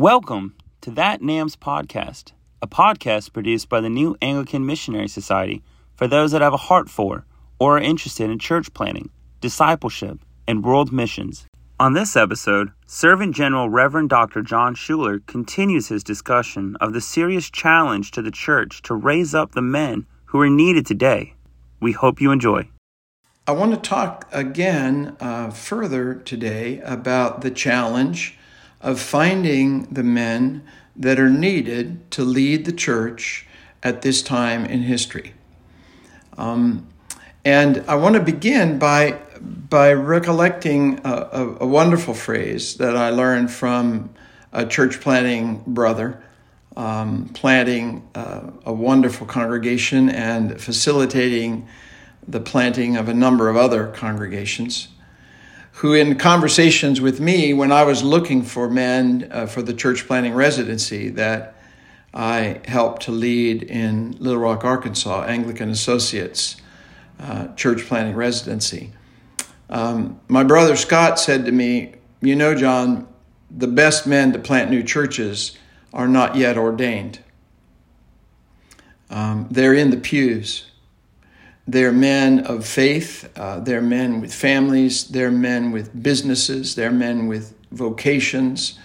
Welcome to That NAMS podcast, a podcast produced by the New Anglican Missionary Society for those that have a heart for or are interested in church planting, discipleship, and world missions. On this episode, Servant General Reverend Dr. Jon Shuler continues his discussion of the serious challenge to the church to raise up the men who are needed today. We hope you enjoy. I want to talk again uh, further today about the challenge of finding the men that are needed to lead the church at this time in history. Um, and I want to begin by, by recollecting a, a, a, wonderful phrase that I learned from a church planting brother, um, planting uh, a wonderful congregation and facilitating the planting of a number of other congregations who, in conversations with me when I was looking for men uh, for the church planting residency that I helped to lead in Little Rock, Arkansas, Anglican Associates uh, church planting residency. Um, my brother Scott said to me, You know, Jon, the best men to plant new churches are not yet ordained. Um, they're in the pews. They're men of faith. Uh, they're men with families. They're men with businesses. They're men with vocations.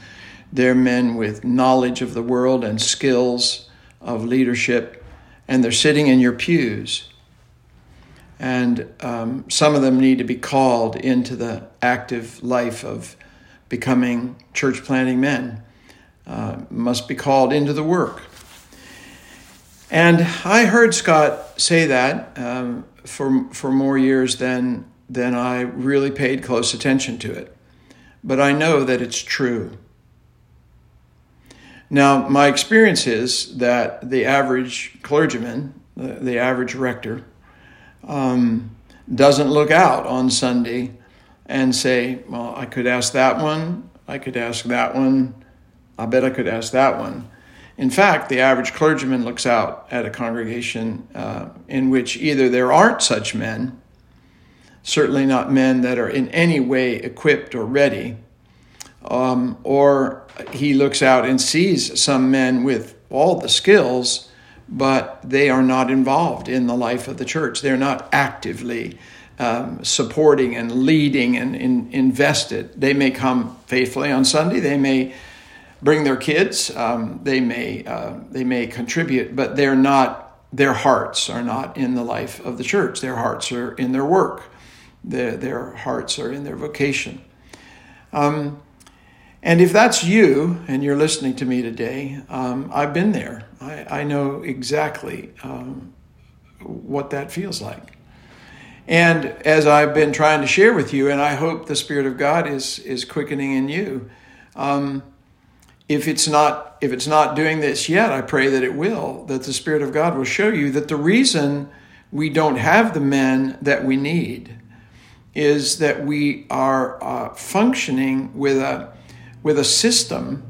They're men with knowledge of the world and skills of leadership. And they're sitting in your pews. And um, some of them need to be called into the active life of becoming church planting men, uh, must be called into the work. And I heard Scott say that um, for, for more years than, than I really paid close attention to it. But I know that it's true. Now, my experience is that the average clergyman, the, the average rector, um, doesn't look out on Sunday and say, Well, I could ask that one, I could ask that one, I bet I could ask that one. In fact, the average clergyman looks out at a congregation uh, in which either there aren't such men, certainly not men that are in any way equipped or ready, um, or he looks out and sees some men with all the skills, but they are not involved in the life of the church. They're not actively um, supporting and leading and in, invested. They may come faithfully on Sunday, they may bring their kids. Um, they may uh, they may contribute, but they're not. Their hearts are not in the life of the church. Their hearts are in their work. Their their hearts are in their vocation. Um, and if that's you and you're listening to me today, um, I've been there. I, I know exactly um, what that feels like. And as I've been trying to share with you, and I hope the Spirit of God is is quickening in you, um, if it's not if it's not doing this yet i pray that it will that the spirit of god will show you that the reason we don't have the men that we need is that we are uh, functioning with a with a system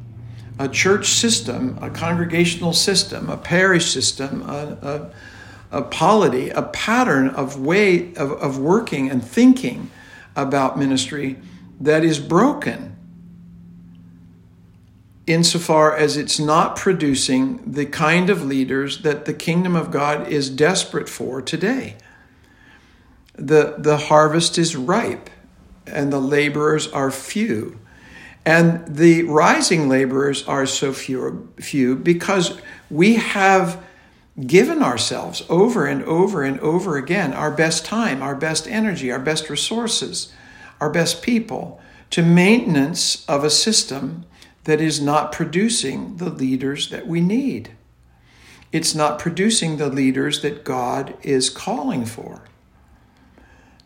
a church system a congregational system a parish system a, a, a polity a pattern of way of, of working and thinking about ministry that is broken insofar as it's not producing the kind of leaders that the kingdom of God is desperate for today. The, the harvest is ripe and the laborers are few. And the rising laborers are so few, few because we have given ourselves over and over and over again our best time, our best energy, our best resources, our best people to maintenance of a system that is not producing the leaders that we need. It's not producing the leaders that God is calling for.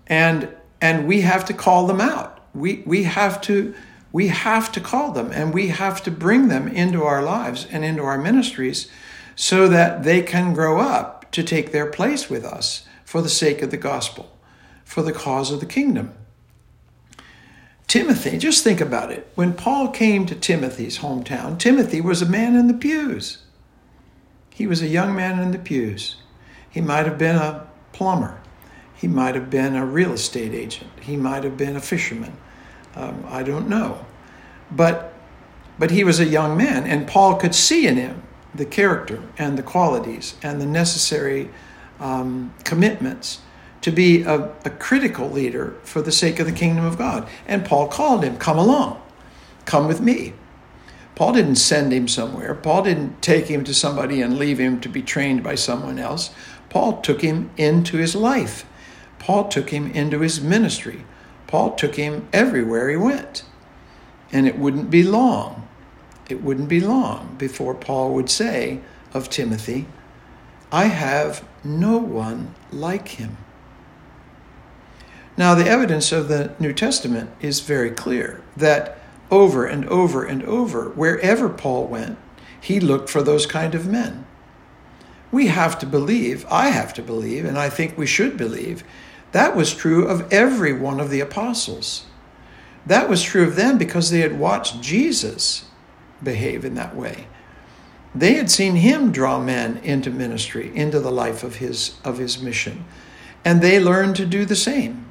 And and we have to call them out. We we have to we have to call them and we have to bring them into our lives and into our ministries so that they can grow up to take their place with us for the sake of the gospel, for the cause of the kingdom. Timothy, just think about it. When Paul came to Timothy's hometown, Timothy was a man in the pews. He was a young man in the pews. He might have been a plumber. He might have been a real estate agent. He might have been a fisherman. Um, I don't know. But but he was a young man, and Paul could see in him the character and the qualities and the necessary um, commitments to be a, a critical leader for the sake of the kingdom of God. And Paul called him, Come along, come with me. Paul didn't send him somewhere. Paul didn't take him to somebody and leave him to be trained by someone else. Paul took him into his life. Paul took him into his ministry. Paul took him everywhere he went. And it wouldn't be long, it wouldn't be long before Paul would say of Timothy, I have no one like him. Now, the evidence of the New Testament is very clear that over and over and over, wherever Paul went, he looked for those kind of men. We have to believe, I have to believe, and I think we should believe, that was true of every one of the apostles. That was true of them because they had watched Jesus behave in that way. They had seen him draw men into ministry, into the life of his, of his mission, and they learned to do the same.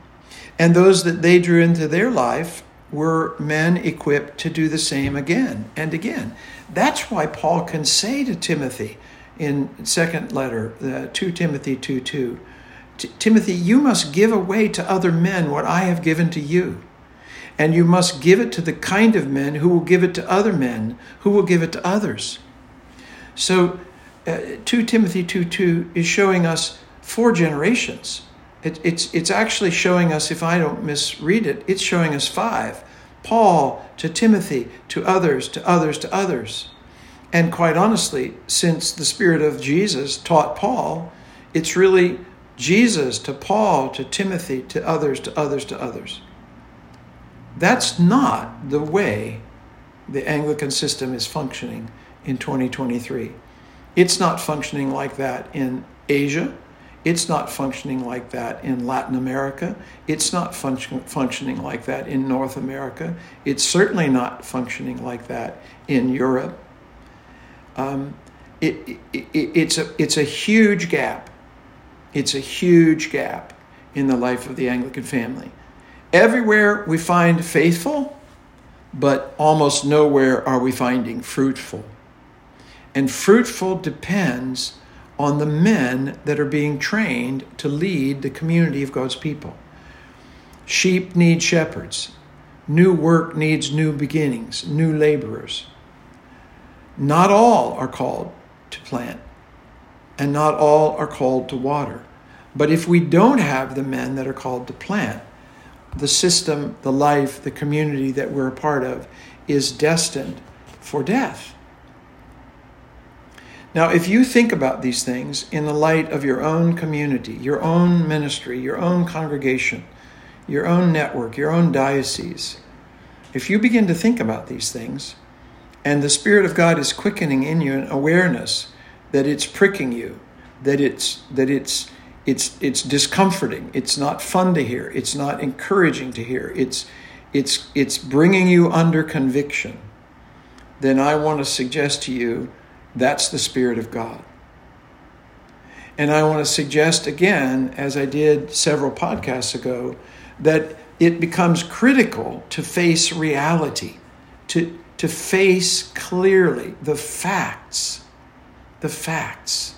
And those that they drew into their life were men equipped to do the same again and again. That's why Paul can say to Timothy in second letter, uh, 2 Timothy 2 2, Timothy, you must give away to other men what I have given to you. And you must give it to the kind of men who will give it to other men, who will give it to others. So, uh, 2 Timothy 2 2 is showing us four generations it, it's, it's actually showing us, if I don't misread it, it's showing us five. Paul to Timothy, to others, to others, to others. And quite honestly, since the Spirit of Jesus taught Paul, it's really Jesus to Paul, to Timothy, to others, to others, to others. That's not the way the Anglican system is functioning in 2023. It's not functioning like that in Asia. It's not functioning like that in Latin America. It's not function, functioning like that in North America. It's certainly not functioning like that in Europe. Um, it, it, it's, a, it's a huge gap. It's a huge gap in the life of the Anglican family. Everywhere we find faithful, but almost nowhere are we finding fruitful. And fruitful depends on the men that are being trained to lead the community of God's people. Sheep need shepherds. New work needs new beginnings, new laborers. Not all are called to plant, and not all are called to water. But if we don't have the men that are called to plant, the system, the life, the community that we're a part of is destined for death. Now, if you think about these things in the light of your own community, your own ministry, your own congregation, your own network, your own diocese, if you begin to think about these things, and the Spirit of God is quickening in you an awareness that it's pricking you, that it's that it's it's it's discomforting, it's not fun to hear, it's not encouraging to hear, it's it's it's bringing you under conviction, then I want to suggest to you that's the Spirit of God. And I want to suggest again, as I did several podcasts ago, that it becomes critical to face reality, to, to face clearly the facts, the facts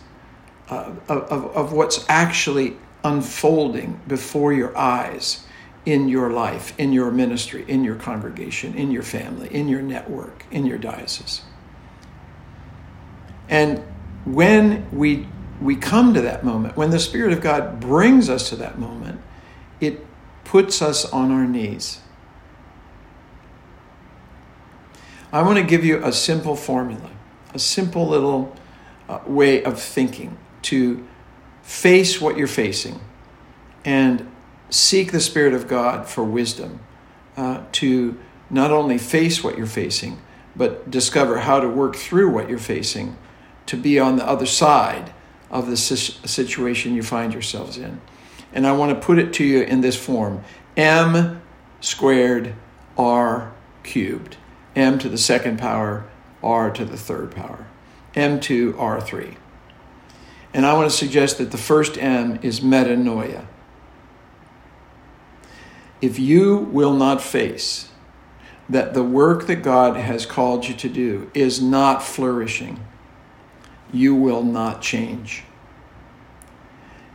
uh, of, of what's actually unfolding before your eyes in your life, in your ministry, in your congregation, in your family, in your network, in your diocese. And when we we come to that moment, when the Spirit of God brings us to that moment, it puts us on our knees. I want to give you a simple formula, a simple little uh, way of thinking to face what you're facing and seek the Spirit of God for wisdom uh, to not only face what you're facing, but discover how to work through what you're facing to be on the other side of the situation you find yourselves in. And I want to put it to you in this form m squared r cubed. m to the second power, r to the third power. m2, r3. And I want to suggest that the first m is metanoia. If you will not face that the work that God has called you to do is not flourishing, you will not change.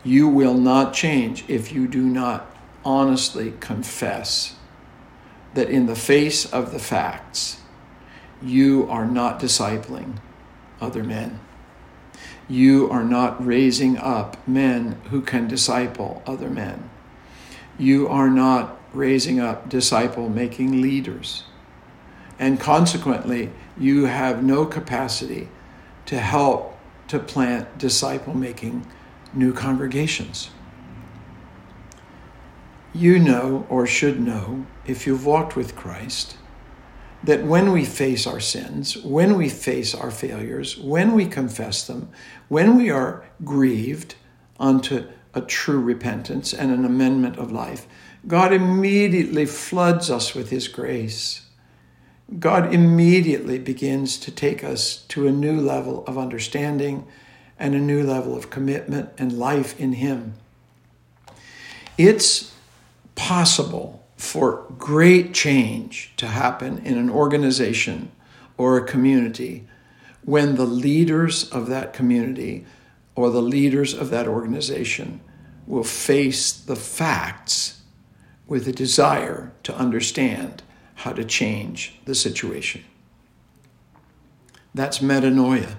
You will not change if you do not honestly confess that in the face of the facts, you are not discipling other men. You are not raising up men who can disciple other men. You are not raising up disciple making leaders. And consequently, you have no capacity to help to plant disciple making new congregations. You know, or should know, if you've walked with Christ, that when we face our sins, when we face our failures, when we confess them, when we are grieved unto a true repentance and an amendment of life, God immediately floods us with His grace. God immediately begins to take us to a new level of understanding and a new level of commitment and life in Him. It's possible for great change to happen in an organization or a community when the leaders of that community or the leaders of that organization will face the facts with a desire to understand how to change the situation. That's metanoia.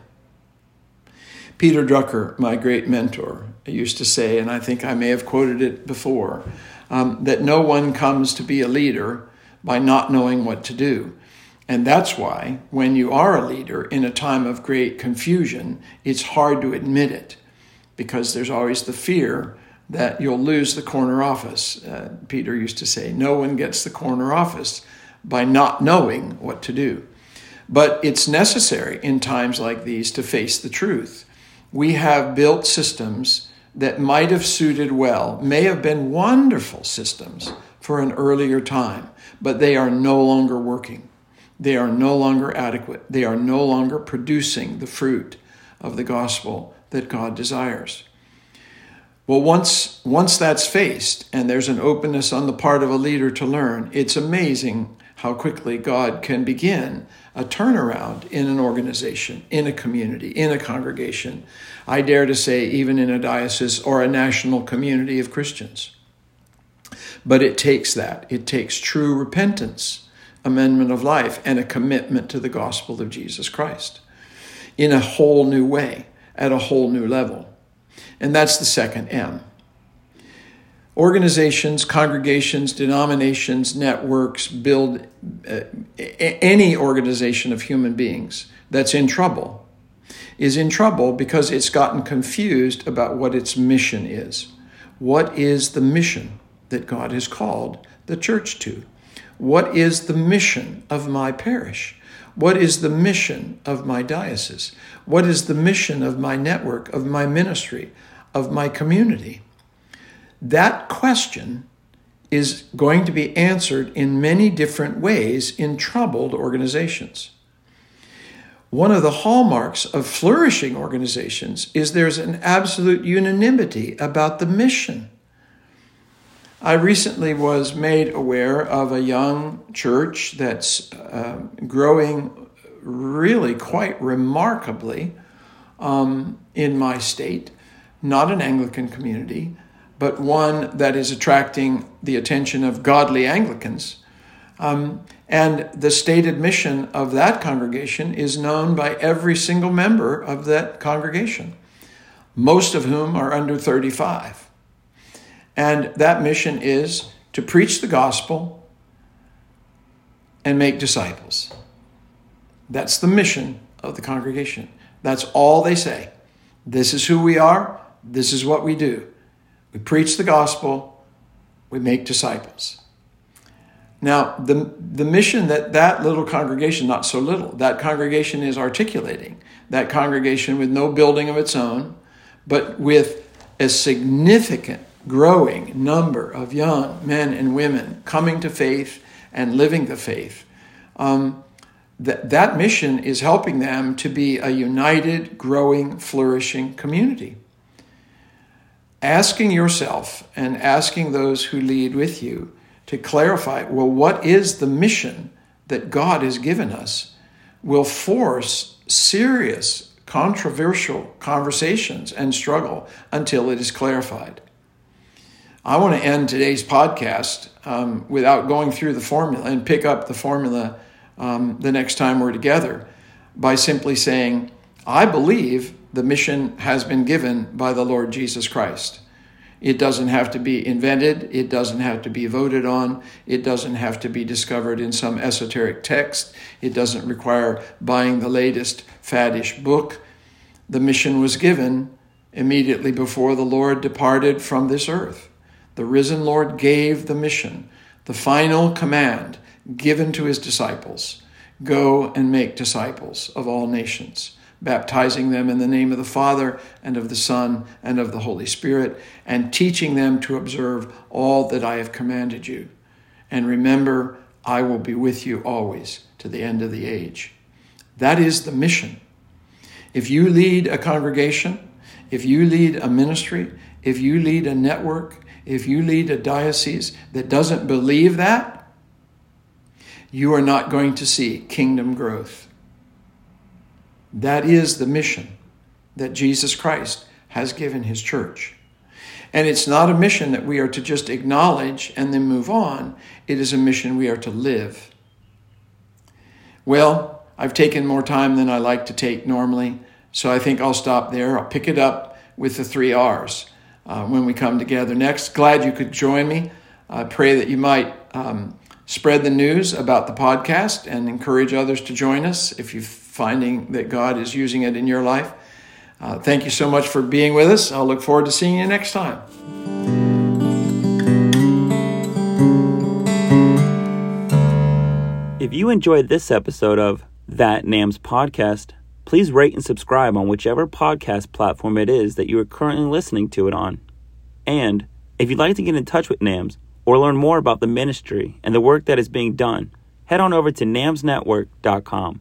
Peter Drucker, my great mentor, used to say, and I think I may have quoted it before, um, that no one comes to be a leader by not knowing what to do. And that's why, when you are a leader in a time of great confusion, it's hard to admit it because there's always the fear that you'll lose the corner office. Uh, Peter used to say, No one gets the corner office by not knowing what to do. But it's necessary in times like these to face the truth. We have built systems that might have suited well, may have been wonderful systems for an earlier time, but they are no longer working. They are no longer adequate. They are no longer producing the fruit of the gospel that God desires. Well, once, once that's faced and there's an openness on the part of a leader to learn, it's amazing how quickly God can begin a turnaround in an organization, in a community, in a congregation. I dare to say, even in a diocese or a national community of Christians. But it takes that. It takes true repentance, amendment of life, and a commitment to the gospel of Jesus Christ in a whole new way, at a whole new level. And that's the second M organizations, congregations, denominations, networks build uh, any organization of human beings that's in trouble is in trouble because it's gotten confused about what its mission is. What is the mission that God has called the church to? What is the mission of my parish? What is the mission of my diocese? What is the mission of my network, of my ministry, of my community? That question is going to be answered in many different ways in troubled organizations. One of the hallmarks of flourishing organizations is there's an absolute unanimity about the mission. I recently was made aware of a young church that's uh, growing really quite remarkably um, in my state, not an Anglican community, but one that is attracting the attention of godly Anglicans. Um, and the stated mission of that congregation is known by every single member of that congregation, most of whom are under 35. And that mission is to preach the gospel and make disciples. That's the mission of the congregation. That's all they say. This is who we are, this is what we do. We preach the gospel, we make disciples. Now, the, the mission that that little congregation, not so little, that congregation is articulating, that congregation with no building of its own, but with a significant growing number of young men and women coming to faith and living the faith. Um, that, that mission is helping them to be a united, growing, flourishing community asking yourself and asking those who lead with you to clarify well, what is the mission that God has given us will force serious, controversial conversations and struggle until it is clarified. I want to end today's podcast um, without going through the formula and pick up the formula um, the next time we're together by simply saying, I believe the mission has been given by the Lord Jesus Christ. It doesn't have to be invented. It doesn't have to be voted on. It doesn't have to be discovered in some esoteric text. It doesn't require buying the latest faddish book. The mission was given immediately before the Lord departed from this earth. The risen Lord gave the mission, the final command given to his disciples go and make disciples of all nations, baptizing them in the name of the Father and of the Son and of the Holy Spirit, and teaching them to observe all that I have commanded you. And remember, I will be with you always to the end of the age. That is the mission. If you lead a congregation, if you lead a ministry, if you lead a network, if you lead a diocese that doesn't believe that, you are not going to see kingdom growth. That is the mission that Jesus Christ has given his church. And it's not a mission that we are to just acknowledge and then move on, it is a mission we are to live. Well, I've taken more time than I like to take normally, so I think I'll stop there. I'll pick it up with the three R's uh, when we come together next. Glad you could join me. I pray that you might um, spread the news about the podcast and encourage others to join us if you're finding that God is using it in your life. Uh, thank you so much for being with us. I'll look forward to seeing you next time. If you enjoyed this episode of That NAMS podcast, please rate and subscribe on whichever podcast platform it is that you are currently listening to it on. And if you'd like to get in touch with NAMS or learn more about the ministry and the work that is being done, head on over to namsnetwork.com.